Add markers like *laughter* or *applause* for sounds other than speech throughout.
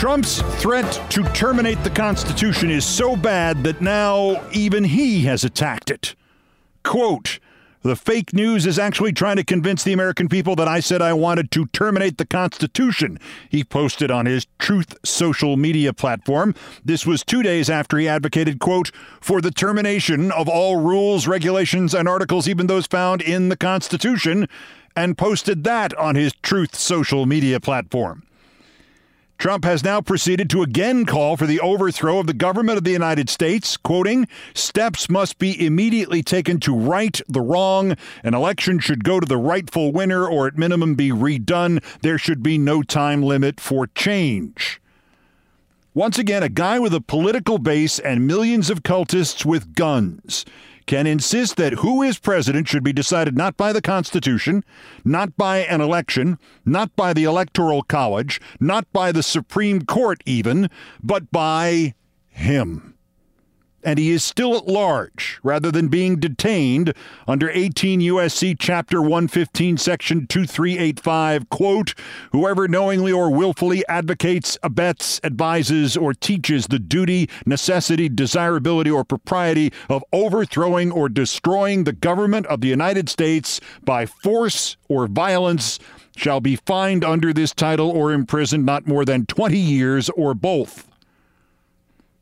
Trump's threat to terminate the Constitution is so bad that now even he has attacked it. Quote, the fake news is actually trying to convince the American people that I said I wanted to terminate the Constitution, he posted on his Truth social media platform. This was two days after he advocated, quote, for the termination of all rules, regulations, and articles, even those found in the Constitution, and posted that on his Truth social media platform. Trump has now proceeded to again call for the overthrow of the government of the United States, quoting, steps must be immediately taken to right the wrong. An election should go to the rightful winner or at minimum be redone. There should be no time limit for change. Once again, a guy with a political base and millions of cultists with guns can insist that who is president should be decided not by the Constitution, not by an election, not by the Electoral College, not by the Supreme Court even, but by him and he is still at large rather than being detained under 18 USC chapter 115 section 2385 quote whoever knowingly or willfully advocates abets advises or teaches the duty necessity desirability or propriety of overthrowing or destroying the government of the United States by force or violence shall be fined under this title or imprisoned not more than 20 years or both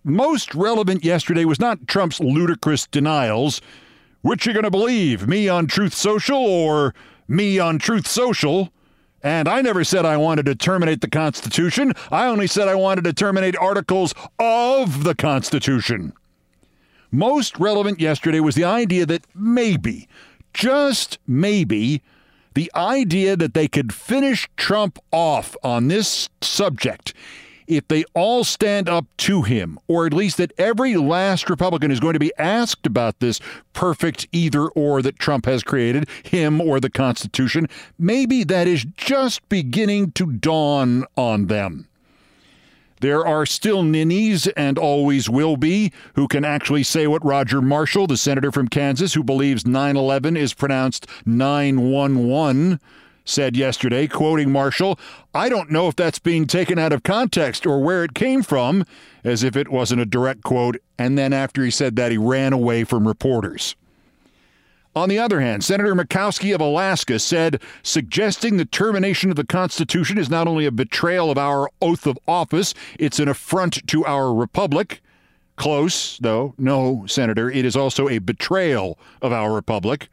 most relevant yesterday was not Trump's ludicrous denials. Which are you going to believe, me on Truth Social or me on Truth Social? And I never said I wanted to terminate the Constitution. I only said I wanted to terminate articles of the Constitution. Most relevant yesterday was the idea that maybe, just maybe, the idea that they could finish Trump off on this subject if they all stand up to him, or at least that every last Republican is going to be asked about this perfect either or that Trump has created, him or the Constitution, maybe that is just beginning to dawn on them. There are still ninnies and always will be who can actually say what Roger Marshall, the senator from Kansas, who believes 9 11 is pronounced 911, said yesterday, quoting Marshall, I don't know if that's being taken out of context or where it came from, as if it wasn't a direct quote, and then after he said that, he ran away from reporters. On the other hand, Senator Murkowski of Alaska said suggesting the termination of the Constitution is not only a betrayal of our oath of office, it's an affront to our republic. Close, though, no, Senator, it is also a betrayal of our republic.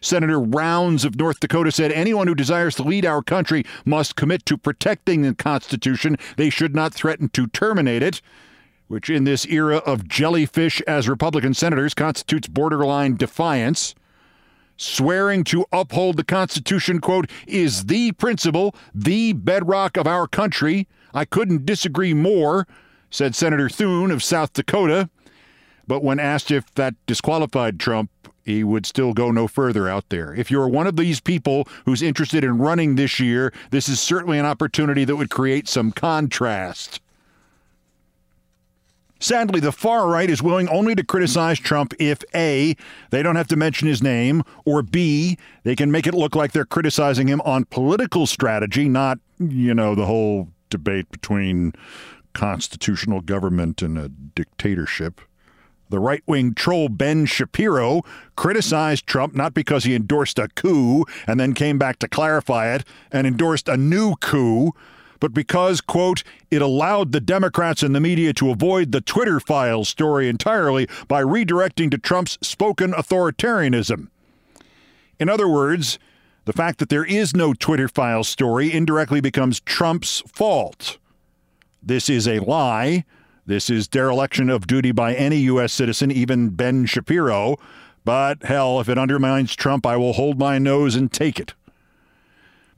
Senator Rounds of North Dakota said anyone who desires to lead our country must commit to protecting the Constitution. They should not threaten to terminate it, which in this era of jellyfish as Republican senators constitutes borderline defiance. swearing to uphold the Constitution, quote, is the principle, the bedrock of our country. I couldn't disagree more, said Senator Thune of South Dakota. But when asked if that disqualified Trump, he would still go no further out there. If you're one of these people who's interested in running this year, this is certainly an opportunity that would create some contrast. Sadly, the far right is willing only to criticize Trump if A, they don't have to mention his name, or B, they can make it look like they're criticizing him on political strategy, not, you know, the whole debate between constitutional government and a dictatorship. The right wing troll Ben Shapiro criticized Trump not because he endorsed a coup and then came back to clarify it and endorsed a new coup but because, quote, it allowed the Democrats and the media to avoid the Twitter files story entirely by redirecting to Trump's spoken authoritarianism. In other words, the fact that there is no Twitter files story indirectly becomes Trump's fault. This is a lie. This is dereliction of duty by any U.S. citizen, even Ben Shapiro. But hell, if it undermines Trump, I will hold my nose and take it.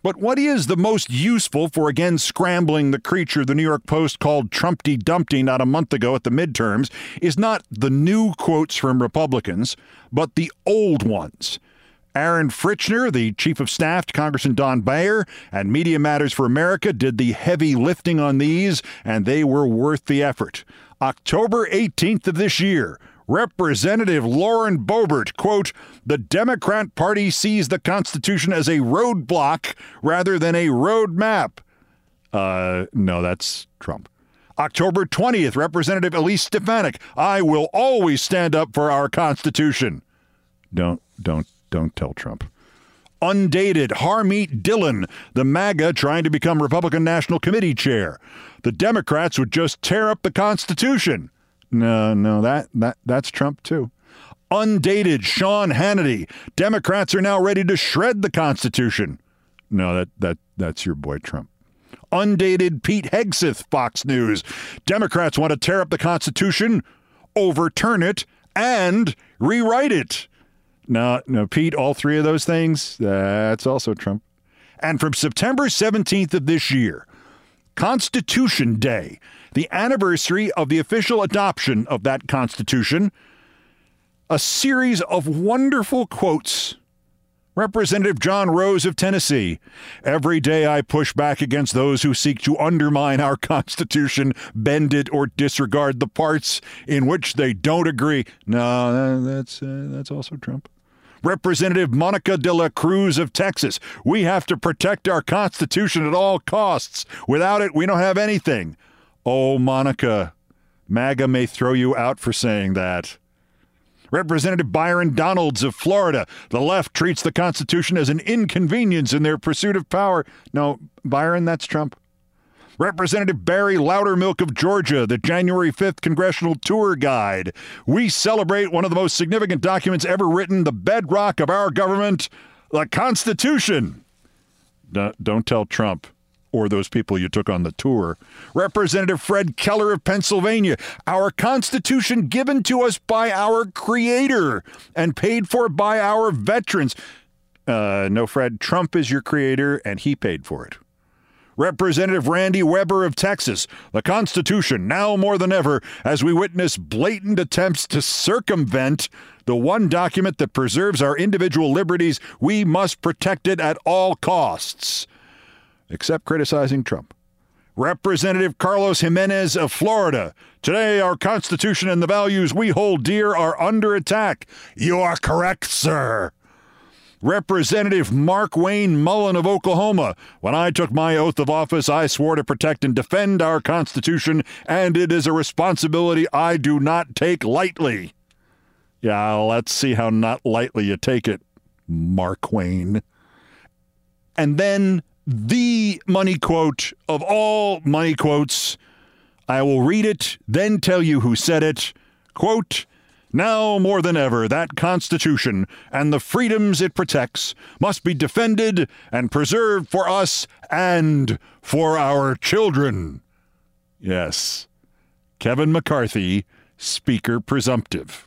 But what is the most useful for again scrambling the creature the New York Post called Trumpty Dumpty not a month ago at the midterms is not the new quotes from Republicans, but the old ones. Aaron Fritschner, the chief of staff to Congressman Don Beyer, and Media Matters for America did the heavy lifting on these, and they were worth the effort. October 18th of this year, Representative Lauren Boebert, quote, the Democrat Party sees the Constitution as a roadblock rather than a roadmap. Uh, no, that's Trump. October 20th, Representative Elise Stefanik, I will always stand up for our Constitution. Don't, don't, don't tell Trump. Undated, Harmeet Dillon, the MAGA trying to become Republican National Committee chair. The Democrats would just tear up the Constitution. No, no, that that that's Trump too. Undated Sean Hannity. Democrats are now ready to shred the Constitution. No, that that that's your boy Trump. Undated Pete Hegseth, Fox News. Democrats want to tear up the Constitution, overturn it, and rewrite it. No, no, Pete, all three of those things, that's also Trump. And from September 17th of this year, Constitution Day, the anniversary of the official adoption of that Constitution, a series of wonderful quotes. Representative John Rose of Tennessee. Every day I push back against those who seek to undermine our *laughs* Constitution, bend it, or disregard the parts in which they don't agree. No, that's, uh, that's also Trump. Representative Monica de la Cruz of Texas. We have to protect our Constitution at all costs. Without it, we don't have anything. Oh, Monica, MAGA may throw you out for saying that. Representative Byron Donalds of Florida. The left treats the Constitution as an inconvenience in their pursuit of power. No, Byron, that's Trump. Representative Barry Loudermilk of Georgia, the January 5th Congressional Tour Guide. We celebrate one of the most significant documents ever written, the bedrock of our government, the Constitution. Don't tell Trump or those people you took on the tour. Representative Fred Keller of Pennsylvania, our Constitution given to us by our Creator and paid for by our veterans. Uh, no, Fred, Trump is your creator and he paid for it. Representative Randy Weber of Texas, the Constitution now more than ever as we witness blatant attempts to circumvent the one document that preserves our individual liberties. We must protect it at all costs except criticizing Trump. Representative Carlos Gimenez of Florida. Today, our Constitution and the values we hold dear are under attack. You are correct, sir. Representative Markwayne Mullin of Oklahoma. When I took my oath of office, I swore to protect and defend our Constitution, and it is a responsibility I do not take lightly. Yeah, let's see how not lightly you take it, Markwayne. And then the money quote of all money quotes. I will read it, then tell you who said it. Quote, now more than ever, that Constitution and the freedoms it protects must be defended and preserved for us and for our children. Yes, Kevin McCarthy, Speaker Presumptive.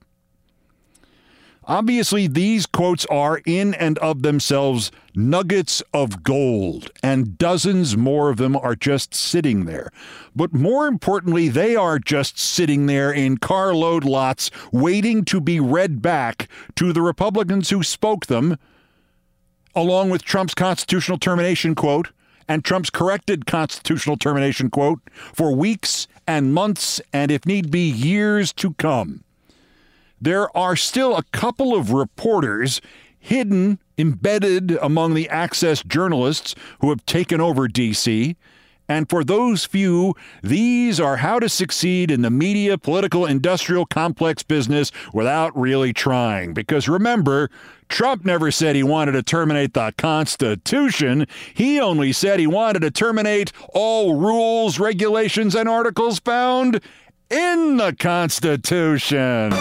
Obviously, these quotes are in and of themselves nuggets of gold, and dozens more of them are just sitting there. But more importantly, they are just sitting there in carload lots, waiting to be read back to the Republicans who spoke them, along with Trump's constitutional termination quote and Trump's corrected constitutional termination quote for weeks and months, and if need be, years to come there are still a couple of reporters hidden, embedded among the access journalists who have taken over DC. And for those few, these are how to succeed in the media, political, industrial complex business without really trying. Because remember, Trump never said he wanted to terminate the Constitution. He only said he wanted to terminate all rules, regulations, and articles found in the Constitution.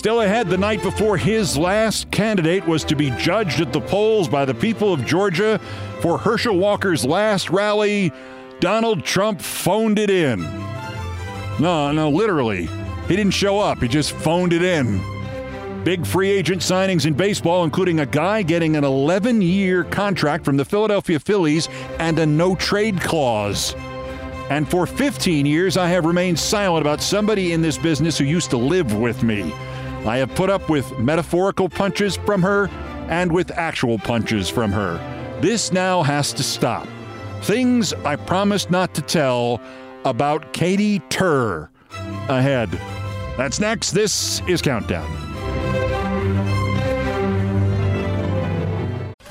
Still ahead, the night before his last candidate was to be judged at the polls by the people of Georgia for Herschel Walker's last rally, Donald Trump phoned it in. No, no, literally. He didn't show up, he just phoned it in. Big free agent signings in baseball, including a guy getting an 11 year contract from the Philadelphia Phillies and a no trade clause. And for 15 years, I have remained silent about somebody in this business who used to live with me. I have put up with metaphorical punches from her and with actual punches from her. This now has to stop. Things I promised not to tell about Katie Tur ahead. That's next. This is Countdown.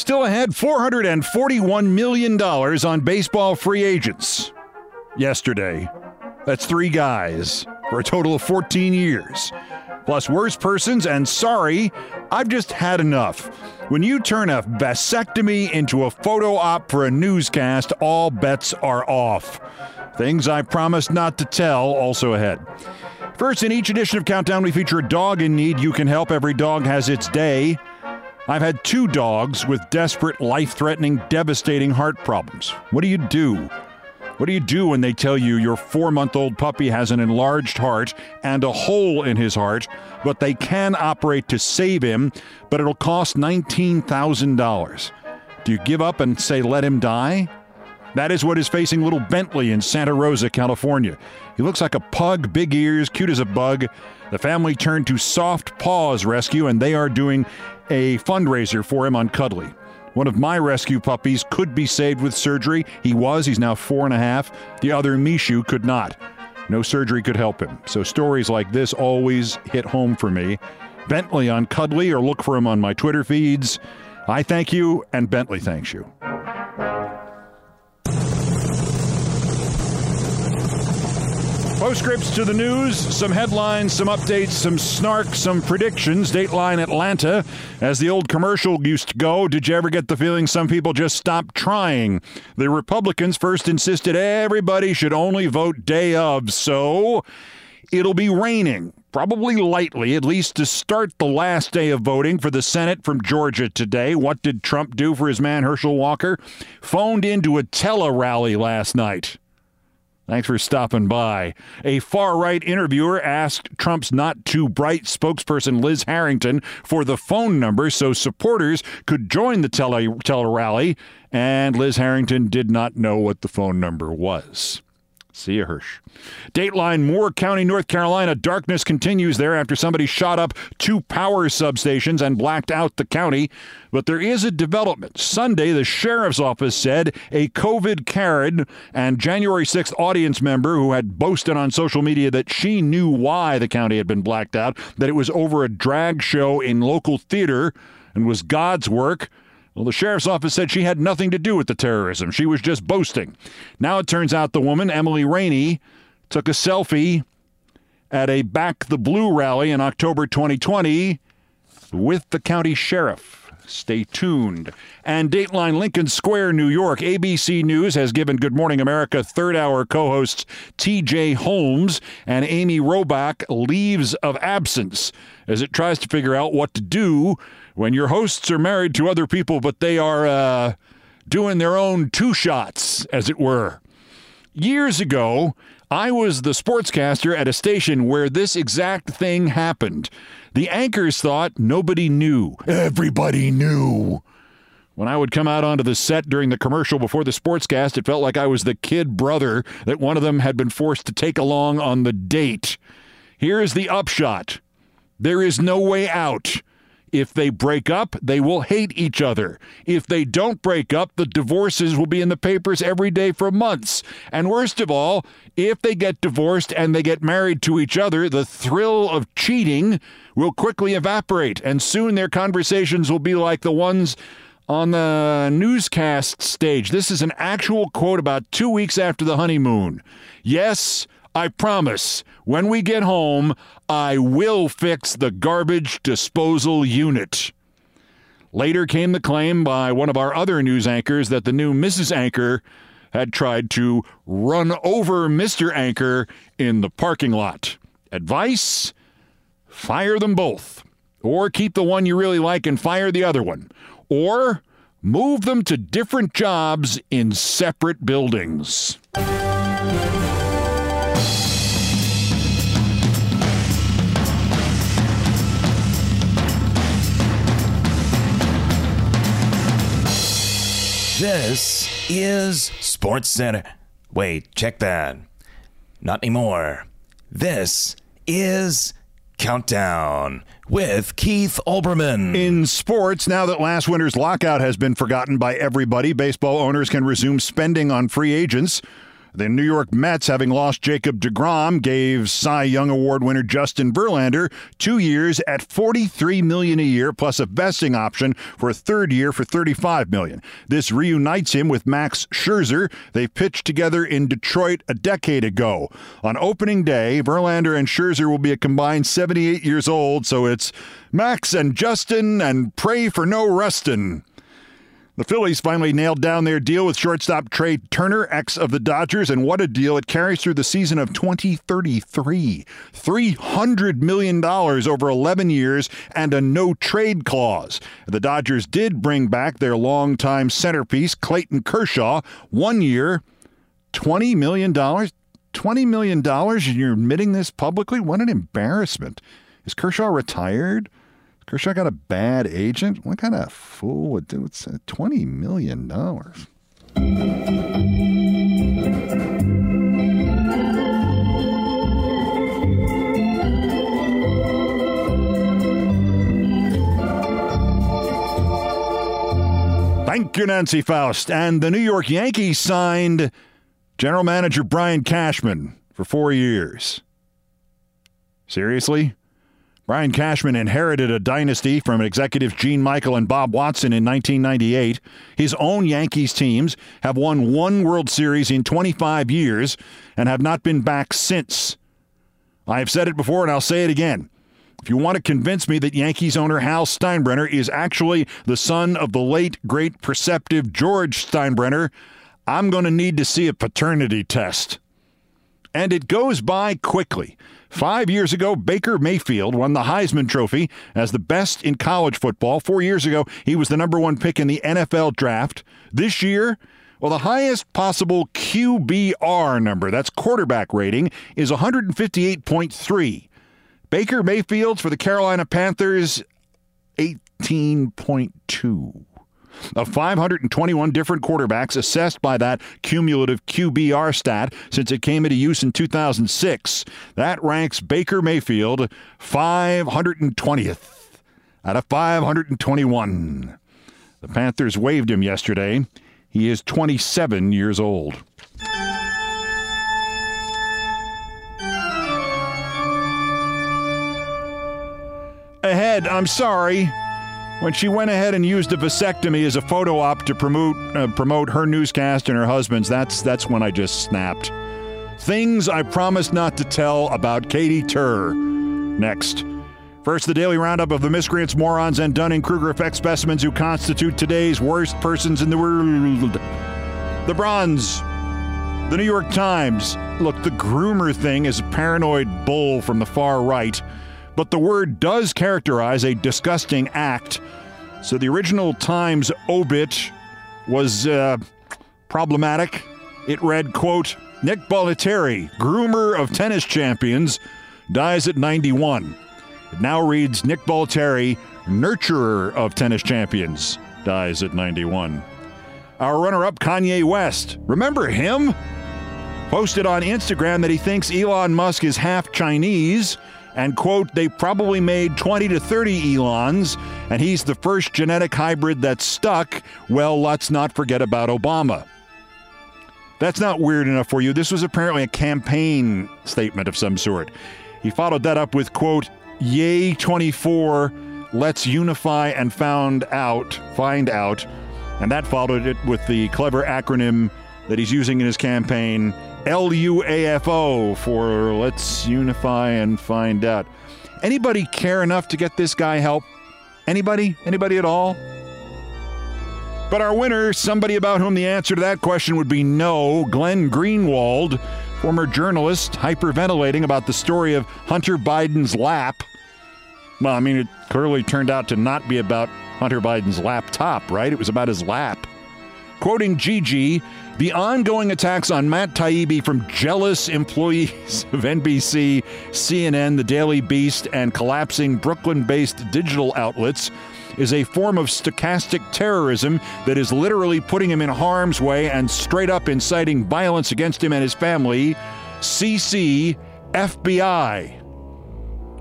Still ahead, $441 million on baseball free agents. Yesterday. That's three guys for a total of 14 years. Plus, worse persons, and sorry, I've just had enough. When you turn a vasectomy into a photo op for a newscast, all bets are off. Things I promised not to tell, also ahead. First, in each edition of Countdown, we feature a dog in need. You can help. Every dog has its day. I've had two dogs with desperate, life threatening, devastating heart problems. What do you do? What do you do when they tell you your four month old puppy has an enlarged heart and a hole in his heart, but they can operate to save him, but it'll cost $19,000? Do you give up and say, let him die? That is what is facing little Bentley in Santa Rosa, California. He looks like a pug, big ears, cute as a bug. The family turned to Soft Paws Rescue, and they are doing a fundraiser for him on Cuddly. One of my rescue puppies could be saved with surgery. He was, he's now four and a half. The other, Mishu, could not. No surgery could help him. So stories like this always hit home for me. Bentley on Cuddly, or look for him on my Twitter feeds. I thank you, and Bentley thanks you. Postscripts to the news, some headlines, some updates, some snark, some predictions. Dateline Atlanta, as the old commercial used to go, did you ever get the feeling some people just stopped trying? The Republicans first insisted everybody should only vote day of, so it'll be raining. Probably lightly, at least to start the last day of voting for the Senate from Georgia today. What did Trump do for his man Herschel Walker? Phoned into a tele rally last night. Thanks for stopping by. A far right interviewer asked Trump's not too bright spokesperson Liz Harrington for the phone number so supporters could join the tele, tele rally, and Liz Harrington did not know what the phone number was. See you, Hirsch. Dateline, Moore County, North Carolina. Darkness continues there after somebody shot up two power substations and blacked out the county. But there is a development. Sunday, the sheriff's office said a COVID Karen and January 6th audience member who had boasted on social media that she knew why the county had been blacked out, that it was over a drag show in local theater and was God's work well, the sheriff's office said she had nothing to do with the terrorism. She was just boasting. Now it turns out the woman, Emily Rainey, took a selfie at a Back the Blue rally in October 2020 with the county sheriff. Stay tuned. And Dateline Lincoln Square, New York. ABC News has given Good Morning America third hour co hosts TJ Holmes and Amy Robach leaves of absence as it tries to figure out what to do when your hosts are married to other people, but they are uh, doing their own two shots, as it were. Years ago, I was the sportscaster at a station where this exact thing happened. The anchors thought nobody knew. Everybody knew. When I would come out onto the set during the commercial before the sportscast, it felt like I was the kid brother that one of them had been forced to take along on the date. Here's the upshot there is no way out. If they break up, they will hate each other. If they don't break up, the divorces will be in the papers every day for months. And worst of all, if they get divorced and they get married to each other, the thrill of cheating will quickly evaporate, and soon their conversations will be like the ones on the newscast stage. This is an actual quote about two weeks after the honeymoon. Yes, I promise, when we get home, I will fix the garbage disposal unit. Later came the claim by one of our other news anchors that the new Mrs. Anchor had tried to run over Mr. Anchor in the parking lot. Advice? Fire them both. Or keep the one you really like and fire the other one. Or move them to different jobs in separate buildings. This is Sports Center. Wait, check that. Not anymore. This is Countdown with Keith Olbermann. In sports, now that last winter's lockout has been forgotten by everybody, baseball owners can resume spending on free agents. The New York Mets, having lost Jacob DeGrom, gave Cy Young Award winner Justin Verlander two years at 43 million a year plus a vesting option for a third year for 35 million. This reunites him with Max Scherzer. They pitched together in Detroit a decade ago. On opening day, Verlander and Scherzer will be a combined 78 years old, so it's Max and Justin and pray for no Rustin. The Phillies finally nailed down their deal with shortstop Trea Turner, ex of the Dodgers, and what a deal it carries through the season of 2033. $300 million over 11 years and a no trade clause. The Dodgers did bring back their longtime centerpiece, Clayton Kershaw, one year, $20 million. $20 million, and you're admitting this publicly? What an embarrassment. Is Kershaw retired? Kershaw got a bad agent? What kind of fool would do it? $20 million. Thank you, Nancy Faust. And the New York Yankees signed general manager Brian Cashman for four years. Seriously? Brian Cashman inherited a dynasty from executives Gene Michael and Bob Watson in 1998. His own Yankees teams have won one World Series in 25 years and have not been back since. I have said it before and I'll say it again. If you want to convince me that Yankees owner Hal Steinbrenner is actually the son of the late, great, perceptive George Steinbrenner, I'm going to need to see a paternity test. And it goes by quickly. Five years ago, Baker Mayfield won the Heisman Trophy as the best in college football. Four years ago, he was the number one pick in the NFL draft. This year, well, the highest possible QBR number, that's quarterback rating, is 158.3. Baker Mayfield's for the Carolina Panthers, 18.2. Of 521 different quarterbacks assessed by that cumulative QBR stat since it came into use in 2006, that ranks Baker Mayfield 520th out of 521. The Panthers waived him yesterday. He is 27 years old. Ahead, I'm sorry. When she went ahead and used a vasectomy as a photo op to promote uh, promote her newscast and her husband's, that's that's when I just snapped. Things I promised not to tell about Katie Tur. Next. First, the daily roundup of the miscreants, morons, and Dunning Kruger effect specimens who constitute today's worst persons in the world. The Bronze. The New York Times. Look, the groomer thing is a paranoid bull from the far right but the word does characterize a disgusting act. So the original Times obit was uh, problematic. It read, quote, Nick Bollettieri, groomer of tennis champions, dies at 91. It now reads Nick Bollettieri, nurturer of tennis champions, dies at 91. Our runner up, Kanye West. Remember him? Posted on Instagram that he thinks Elon Musk is half Chinese and quote, they probably made 20 to 30 Elons, and he's the first genetic hybrid that stuck. Well, let's not forget about Obama. That's not weird enough for you. This was apparently a campaign statement of some sort. He followed that up with, quote, Ye 24, let's unify and found out, find out. And that followed it with the clever acronym that he's using in his campaign, LUAFO for Let's Unify and Find Out. Anybody care enough to get this guy help? Anybody? Anybody at all? But our winner, somebody about whom the answer to that question would be no, Glenn Greenwald, former journalist, hyperventilating about the story of Hunter Biden's lap. Well, I mean, it clearly turned out to not be about Hunter Biden's laptop, right? It was about his lap. Quoting Gigi, the ongoing attacks on Matt Taibbi from jealous employees *laughs* of NBC, CNN, The Daily Beast, and collapsing Brooklyn based digital outlets is a form of stochastic terrorism that is literally putting him in harm's way and straight up inciting violence against him and his family. CC FBI.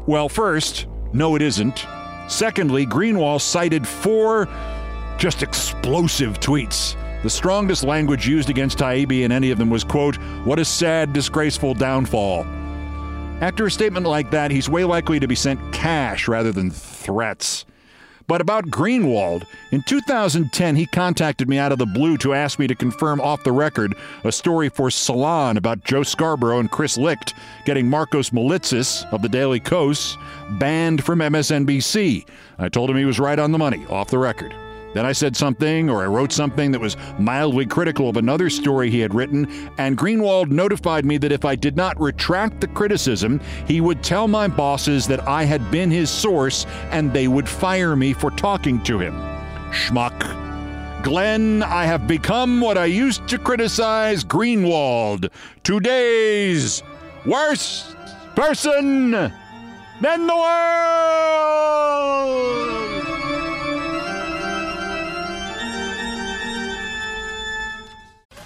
Well, first, no, it isn't. Secondly, Greenwald cited four just explosive tweets. The strongest language used against Taibbi in any of them was, quote, what a sad, disgraceful downfall. After a statement like that, he's way likely to be sent cash rather than threats. But about Greenwald, in 2010, he contacted me out of the blue to ask me to confirm off the record a story for Salon about Joe Scarborough and Chris Licht getting Markos Moulitsas of the Daily Kos banned from MSNBC. I told him he was right on the money, off the record. Then I said something or I wrote something that was mildly critical of another story he had written, and Greenwald notified me that if I did not retract the criticism, he would tell my bosses that I had been his source and they would fire me for talking to him. Schmuck. Glenn, I have become what I used to criticize Greenwald. Today's worst person in the world!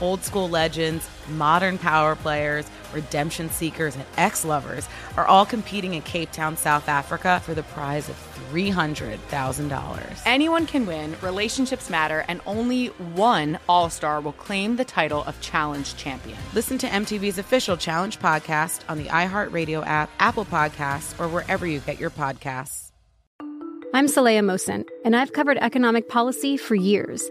Old school legends, modern power players, redemption seekers, and ex lovers are all competing in Cape Town, South Africa for the prize of $300,000. Anyone can win, relationships matter, and only one All Star will claim the title of Challenge Champion. Listen to MTV's official Challenge podcast on the iHeartRadio app, Apple Podcasts, or wherever you get your podcasts. I'm Saleha Mohsin, and I've covered economic policy for years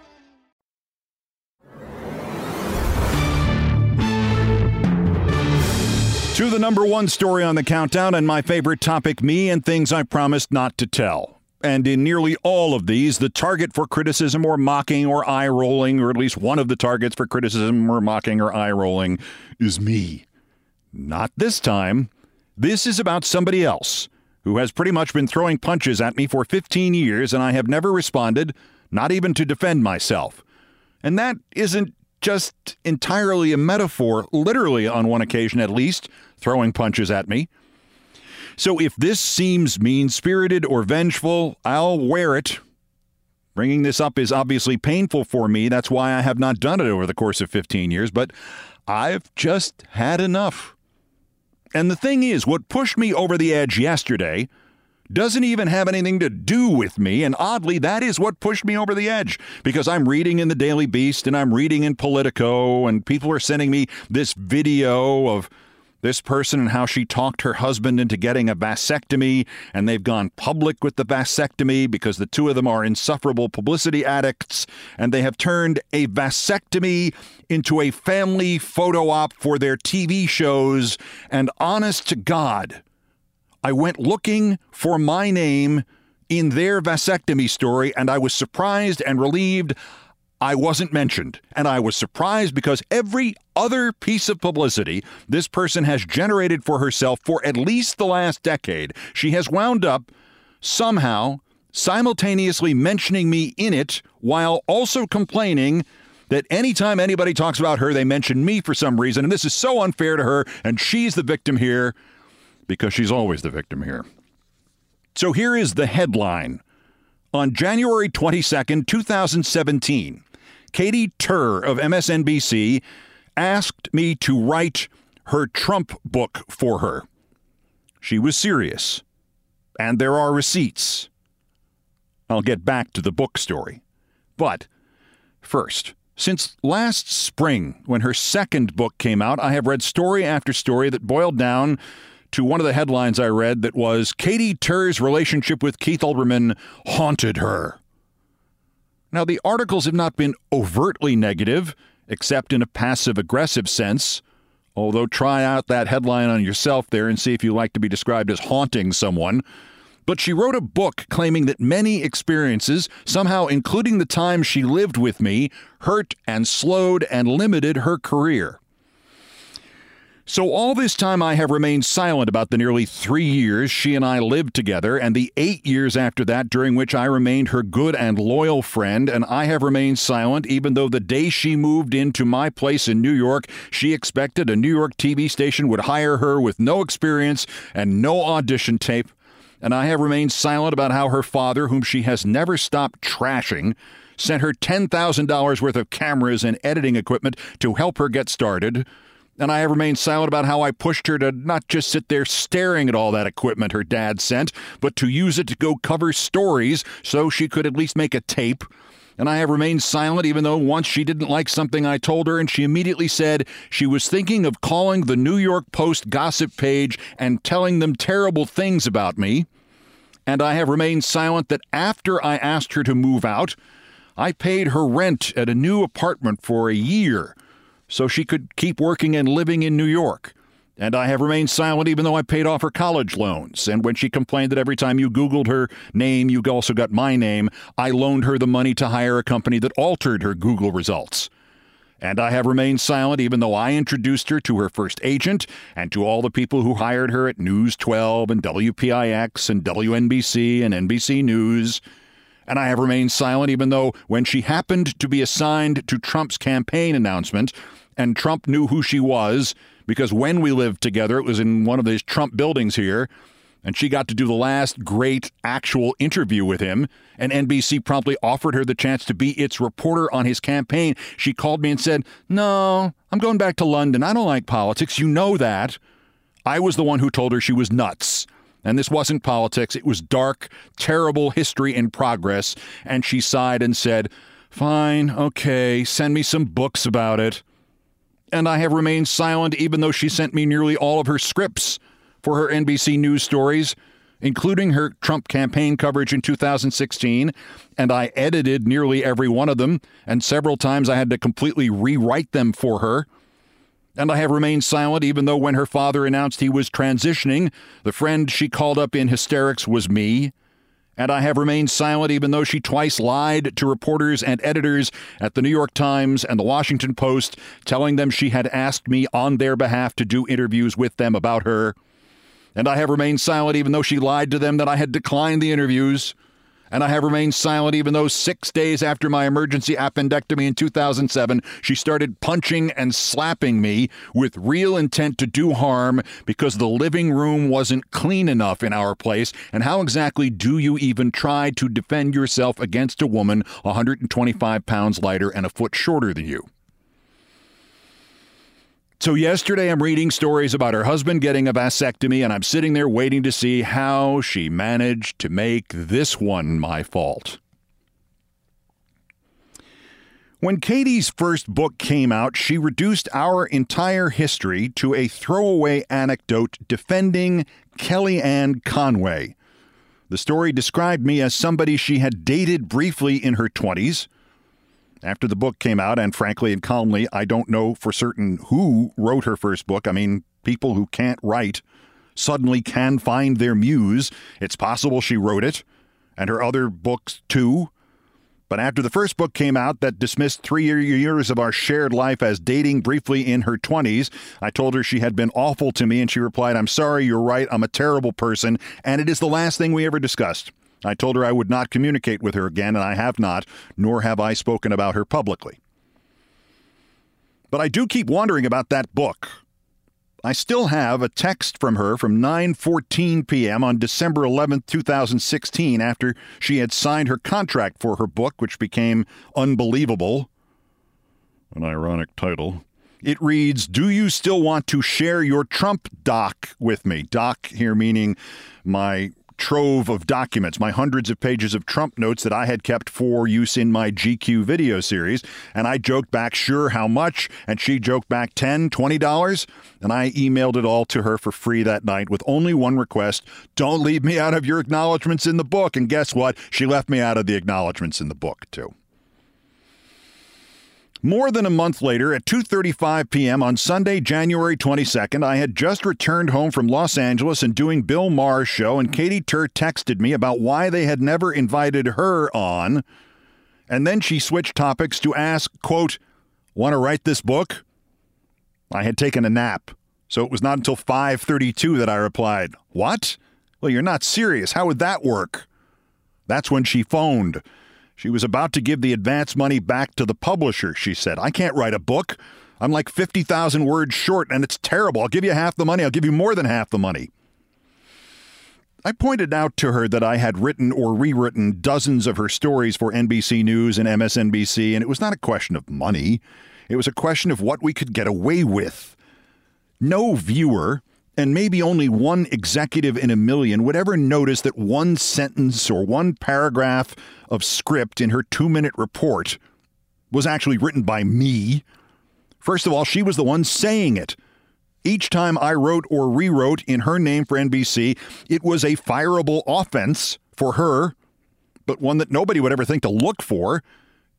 To the number one story on the countdown and my favorite topic me and things I promised not to tell. And in nearly all of these, the target for criticism or mocking or eye rolling, or at least one of the targets for criticism or mocking or eye rolling, is me. Not this time. This is about somebody else who has pretty much been throwing punches at me for 15 years, and I have never responded, not even to defend myself. And that isn't just entirely a metaphor, literally, on one occasion at least, throwing punches at me. So if this seems mean spirited or vengeful, I'll wear it. Bringing this up is obviously painful for me. That's why I have not done it over the course of 15 years, but I've just had enough. And the thing is, what pushed me over the edge yesterday doesn't even have anything to do with me. And oddly, that is what pushed me over the edge because I'm reading in the Daily Beast and I'm reading in Politico, and people are sending me this video of this person and how she talked her husband into getting a vasectomy, and they've gone public with the vasectomy because the two of them are insufferable publicity addicts, and they have turned a vasectomy into a family photo op for their TV shows. And honest to God, I went looking for my name in their vasectomy story, and I was surprised and relieved I wasn't mentioned. And I was surprised because every other piece of publicity this person has generated for herself for at least the last decade, she has wound up somehow simultaneously mentioning me in it while also complaining that anytime anybody talks about her, they mention me for some reason. And this is so unfair to her, and she's the victim here because she's always the victim here. So here is the headline. On January 22nd, 2017, Katie Tur of MSNBC asked me to write her Trump book for her. She was serious, and there are receipts. I'll get back to the book story. But first, since last spring, when her second book came out, I have read story after story that boiled down to one of the headlines I read that was Katie Tur's relationship with Keith Olbermann haunted her. Now, the articles have not been overtly negative, except in a passive aggressive sense. Although, try out that headline on yourself there and see if you like to be described as haunting someone. But she wrote a book claiming that many experiences, somehow including the time she lived with me, hurt and slowed and limited her career. So, all this time, I have remained silent about the nearly three years she and I lived together, and the eight years after that, during which I remained her good and loyal friend. And I have remained silent, even though the day she moved into my place in New York, she expected a New York TV station would hire her with no experience and no audition tape. And I have remained silent about how her father, whom she has never stopped trashing, sent her $10,000 worth of cameras and editing equipment to help her get started and I have remained silent about how I pushed her to not just sit there staring at all that equipment her dad sent, but to use it to go cover stories so she could at least make a tape. And I have remained silent even though once she didn't like something I told her, and she immediately said she was thinking of calling the New York Post gossip page and telling them terrible things about me. And I have remained silent that after I asked her to move out, I paid her rent at a new apartment for a year so she could keep working and living in New York. And I have remained silent even though I paid off her college loans. And when she complained that every time you Googled her name, you also got my name, I loaned her the money to hire a company that altered her Google results. And I have remained silent even though I introduced her to her first agent and to all the people who hired her at News 12 and WPIX and WNBC and NBC News. And I have remained silent even though when she happened to be assigned to Trump's campaign announcement, and Trump knew who she was because when we lived together, it was in one of these Trump buildings here. And she got to do the last great actual interview with him. And NBC promptly offered her the chance to be its reporter on his campaign. She called me and said, No, I'm going back to London. I don't like politics. You know that. I was the one who told her she was nuts. And this wasn't politics, it was dark, terrible history in progress. And she sighed and said, Fine, okay, send me some books about it and I have remained silent even though she sent me nearly all of her scripts for her NBC News stories, including her Trump campaign coverage in 2016, and I edited nearly every one of them, and several times I had to completely rewrite them for her. And I have remained silent even though when her father announced he was transitioning, the friend she called up in hysterics was me and I have remained silent even though she twice lied to reporters and editors at the New York Times and the Washington Post, telling them she had asked me on their behalf to do interviews with them about her. And I have remained silent even though she lied to them that I had declined the interviews and I have remained silent even though six days after my emergency appendectomy in 2007, she started punching and slapping me with real intent to do harm because the living room wasn't clean enough in our place. And how exactly do you even try to defend yourself against a woman 125 pounds lighter and a foot shorter than you? So, yesterday I'm reading stories about her husband getting a vasectomy, and I'm sitting there waiting to see how she managed to make this one my fault. When Katie's first book came out, she reduced our entire history to a throwaway anecdote defending Kellyanne Conway. The story described me as somebody she had dated briefly in her 20s. After the book came out, and frankly and calmly, I don't know for certain who wrote her first book. I mean, people who can't write suddenly can find their muse. It's possible she wrote it, and her other books too. But after the first book came out that dismissed three years of our shared life as dating briefly in her 20s, I told her she had been awful to me, and she replied, I'm sorry, you're right, I'm a terrible person, and it is the last thing we ever discussed. I told her I would not communicate with her again, and I have not, nor have I spoken about her publicly. But I do keep wondering about that book. I still have a text from her from 9:14 p.m. on December 11, 2016 after she had signed her contract for her book which became Unbelievable. An ironic title. It reads, "Do you still want to share your Trump doc with me?" Doc here meaning my trove of documents, my hundreds of pages of Trump notes that I had kept for use in my GQ video series. And I joked back, sure, how much? And she joked back $10, $20. And I emailed it all to her for free that night with only one request don't leave me out of your acknowledgments in the book. And guess what? She left me out of the acknowledgments in the book, too. More than a month later, at 2:35 p.m. on Sunday, January 22nd, I had just returned home from Los Angeles and doing Bill Maher's show, and Katie Tur texted me about why they had never invited her on. And then she switched topics to ask, quote, "Want to write this book?" I had taken a nap, so it was not until 5:32 that I replied, "What? Well, you're not serious. How would that work?" That's when she phoned. She was about to give the advance money back to the publisher, she said. I can't write a book. I'm like 50,000 words short, and it's terrible. I'll give you half the money. I'll give you more than half the money. I pointed out to her that I had written or rewritten dozens of her stories for NBC News and MSNBC, and it was not a question of money. It was a question of what we could get away with. No viewer and maybe only one executive in a million would ever notice that one sentence or one paragraph of script in her two minute report was actually written by me. First of all, she was the one saying it. Each time I wrote or rewrote in her name for NBC, it was a fireable offense for her, but one that nobody would ever think to look for,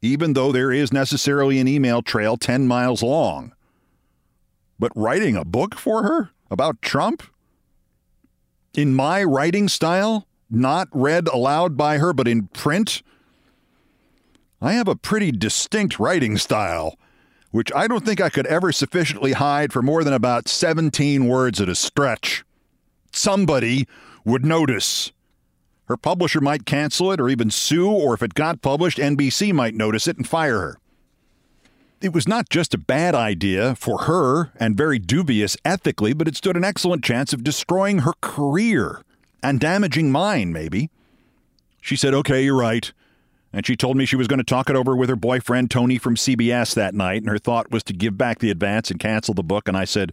even though there is necessarily an email trail 10 miles long. But writing a book for her? About Trump? In my writing style, not read aloud by her, but in print? I have a pretty distinct writing style, which I don't think I could ever sufficiently hide for more than about 17 words at a stretch. Somebody would notice. Her publisher might cancel it or even sue, or if it got published, NBC might notice it and fire her it was not just a bad idea for her and very dubious ethically, but it stood an excellent chance of destroying her career and damaging mine, maybe. She said, Okay, you're right. And she told me she was going to talk it over with her boyfriend, Tony, from CBS that night. And her thought was to give back the advance and cancel the book. And I said,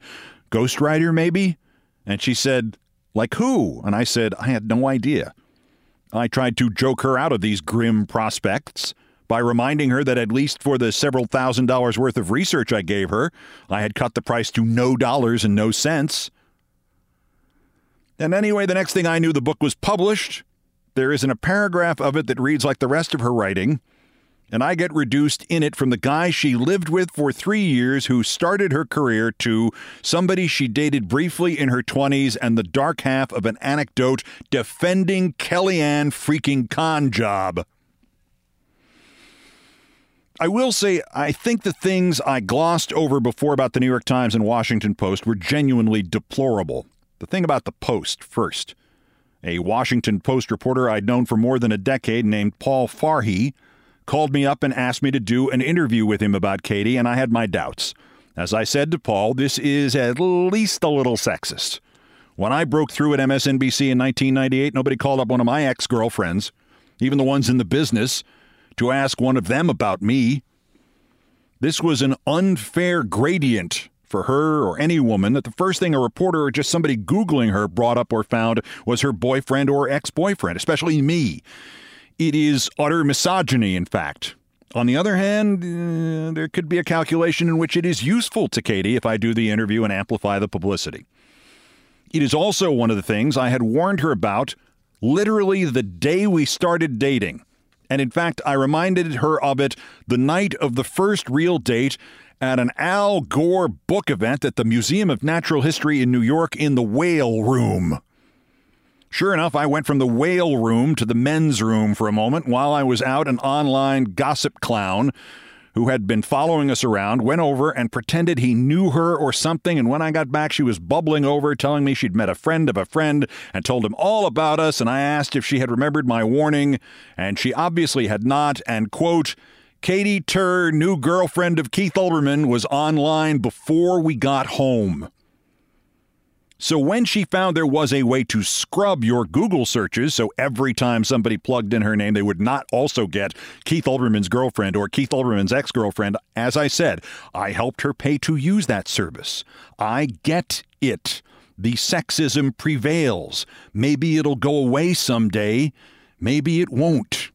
Ghostwriter, maybe? And she said, Like who? And I said, I had no idea. I tried to joke her out of these grim prospects by reminding her that at least for the several thousand dollars worth of research I gave her, I had cut the price to no dollars and no cents. And anyway, the next thing I knew, the book was published. There isn't a paragraph of it that reads like the rest of her writing. And I get reduced in it from the guy she lived with for three years who started her career to somebody she dated briefly in her 20s and the dark half of an anecdote defending Kellyanne freaking con job. I will say, I think the things I glossed over before about the New York Times and Washington Post were genuinely deplorable. The thing about the Post first. A Washington Post reporter I'd known for more than a decade named Paul Farhi called me up and asked me to do an interview with him about Katie, and I had my doubts. As I said to Paul, this is at least a little sexist. When I broke through at MSNBC in 1998, nobody called up one of my ex girlfriends, even the ones in the business, to ask one of them about me. This was an unfair gradient for her or any woman that the first thing a reporter or just somebody Googling her brought up or found was her boyfriend or ex boyfriend, especially me. It is utter misogyny, in fact. On the other hand, uh, there could be a calculation in which it is useful to Katie if I do the interview and amplify the publicity. It is also one of the things I had warned her about literally the day we started dating. And in fact, I reminded her of it the night of the first real date at an Al Gore book event at the Museum of Natural History in New York in the Whale Room. Sure enough, I went from the whale room to the men's room for a moment while I was out. An online gossip clown who had been following us around went over and pretended he knew her or something. And when I got back, she was bubbling over, telling me she'd met a friend of a friend and told him all about us. And I asked if she had remembered my warning, and she obviously had not. And, quote, Katie Tur, new girlfriend of Keith Olbermann, was online before we got home. So when she found there was a way to scrub your Google searches, so every time somebody plugged in her name, they would not also get Keith Olbermann's girlfriend or Keith Olbermann's ex girlfriend, as I said, I helped her pay to use that service. I get it. The sexism prevails. Maybe it'll go away someday. Maybe it won't.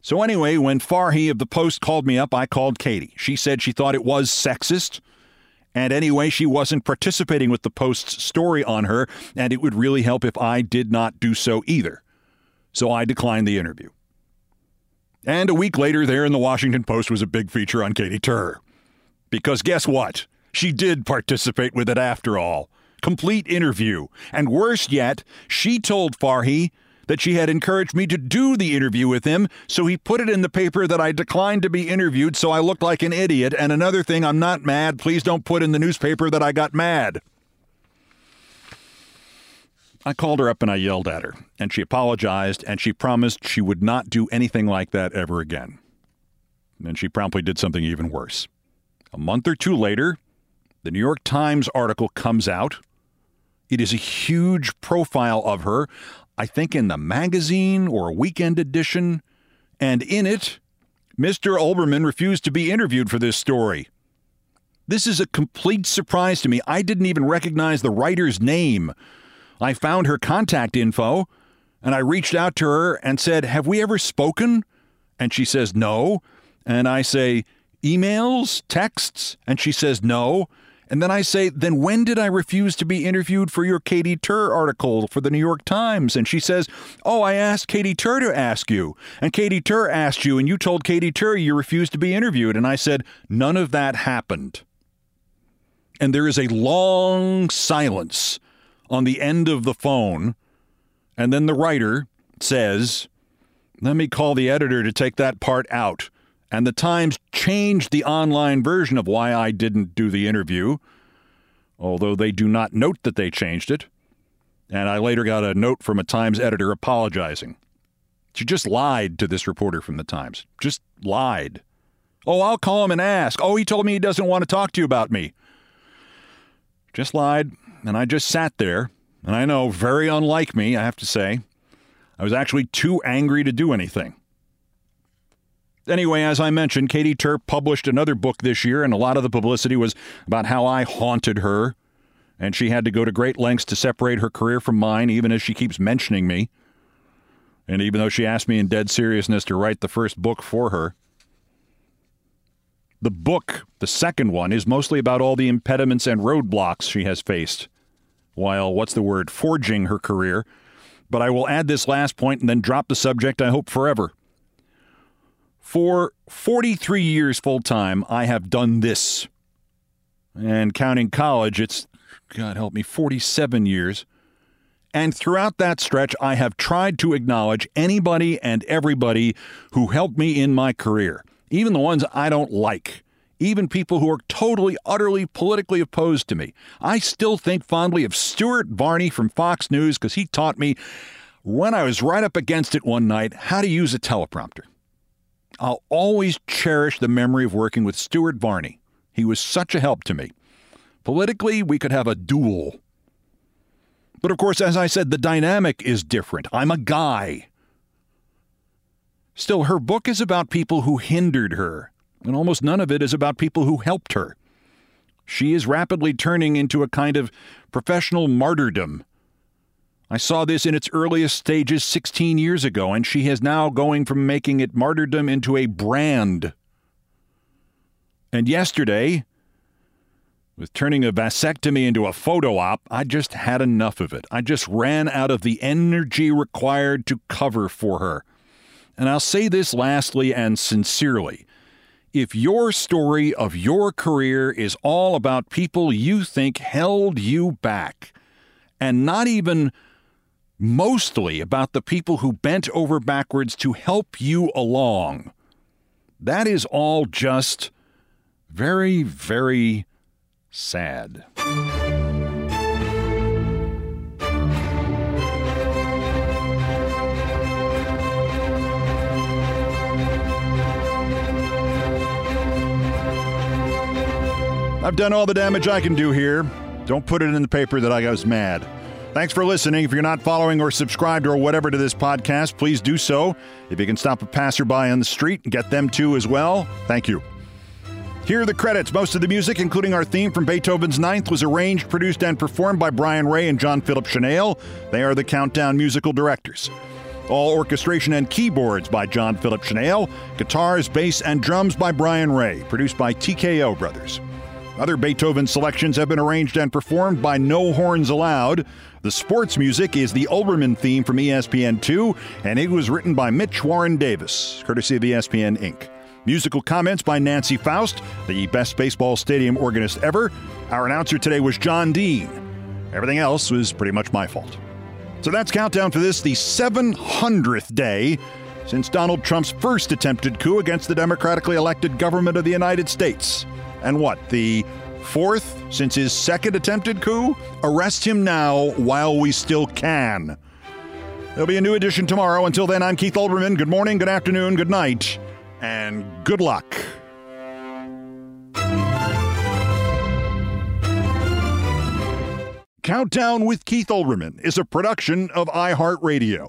So, anyway, when Farhi of the Post called me up, I called Katie. She said she thought it was sexist. And anyway, she wasn't participating with the Post's story on her, and it would really help if I did not do so either. So I declined the interview. And a week later, there in the Washington Post was a big feature on Katie Tur. Because guess what? She did participate with it after all. Complete interview. And worse yet, she told Farhi that she had encouraged me to do the interview with him, so he put it in the paper that I declined to be interviewed, so I looked like an idiot. And another thing, I'm not mad. Please don't put in the newspaper that I got mad. I called her up and I yelled at her, and she apologized, and she promised she would not do anything like that ever again. And she promptly did something even worse. A month or two later, the New York Times article comes out. It is a huge profile of her I think in the magazine or weekend edition, and in it, Mr. Olbermann refused to be interviewed for this story. This is a complete surprise to me. I didn't even recognize the writer's name. I found her contact info and I reached out to her and said, Have we ever spoken? And she says, No. And I say, Emails, texts? And she says, No. And then I say, then when did I refuse to be interviewed for your Katie Tur article for the New York Times? And she says, oh, I asked Katie Tur to ask you. And Katie Tur asked you, and you told Katie Tur you refused to be interviewed. And I said, none of that happened. And there is a long silence on the end of the phone. And then the writer says, let me call the editor to take that part out. And the Times changed the online version of why I didn't do the interview, although they do not note that they changed it. And I later got a note from a Times editor apologizing. She just lied to this reporter from the Times. Just lied. Oh, I'll call him and ask. Oh, he told me he doesn't want to talk to you about me. Just lied. And I just sat there. And I know, very unlike me, I have to say. I was actually too angry to do anything. Anyway, as I mentioned, Katie Tur published another book this year, and a lot of the publicity was about how I haunted her, and she had to go to great lengths to separate her career from mine, even as she keeps mentioning me. And even though she asked me in dead seriousness to write the first book for her. The book, the second one, is mostly about all the impediments and roadblocks she has faced while, what's the word, forging her career. But I will add this last point and then drop the subject, I hope, forever. For 43 years full time, I have done this. And counting college, it's, God help me, 47 years. And throughout that stretch, I have tried to acknowledge anybody and everybody who helped me in my career, even the ones I don't like, even people who are totally, utterly politically opposed to me. I still think fondly of Stuart Varney from Fox News because he taught me when I was right up against it one night how to use a teleprompter. I'll always cherish the memory of working with Stuart Varney. He was such a help to me. Politically, we could have a duel. But of course, as I said, the dynamic is different. I'm a guy. Still, her book is about people who hindered her, and almost none of it is about people who helped her. She is rapidly turning into a kind of professional martyrdom. I saw this in its earliest stages 16 years ago, and she is now going from making it martyrdom into a brand. And yesterday, with turning a vasectomy into a photo op, I just had enough of it. I just ran out of the energy required to cover for her. And I'll say this lastly and sincerely. If your story of your career is all about people you think held you back, and not even mostly about the people who bent over backwards to help you along, that is all just very, very sad. I've done all the damage I can do here. Don't put it in the paper that I was mad. Thanks for listening. If you're not following or subscribed or whatever to this podcast, please do so. If you can stop a passerby on the street and get them to as well, thank you. Here are the credits. Most of the music, including our theme from Beethoven's Ninth, was arranged, produced, and performed by Brian Ray and John Philip Shenale. They are the Countdown musical directors. All orchestration and keyboards by John Philip Shenale. Guitars, bass, and drums by Brian Ray. Produced by TKO Brothers. Other Beethoven selections have been arranged and performed by No Horns Allowed. The sports music is the Olbermann theme from ESPN2, and it was written by Mitch Warren Davis, courtesy of ESPN Inc. Musical comments by Nancy Faust, the best baseball stadium organist ever. Our announcer today was John Dean. Everything else was pretty much my fault. So that's countdown for this, the 700th day since Donald Trump's first attempted coup against the democratically elected government of the United States. And what, the fourth since his second attempted coup? Arrest him now while we still can. There'll be a new edition tomorrow. Until then, I'm Keith Olbermann. Good morning, good afternoon, good night, and good luck. Countdown with Keith Olbermann is a production of iHeartRadio.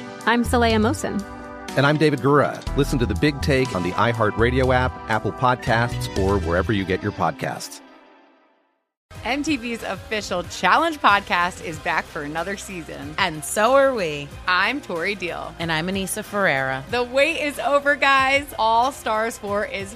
I'm Saleha Mohsin. And I'm David Gura. Listen to the big take on the iHeartRadio app, Apple Podcasts, or wherever you get your podcasts. MTV's official Challenge podcast is back for another season. And so are we. I'm Tori Deal. And I'm Anissa Ferreira. The wait is over, guys. All Stars 4 is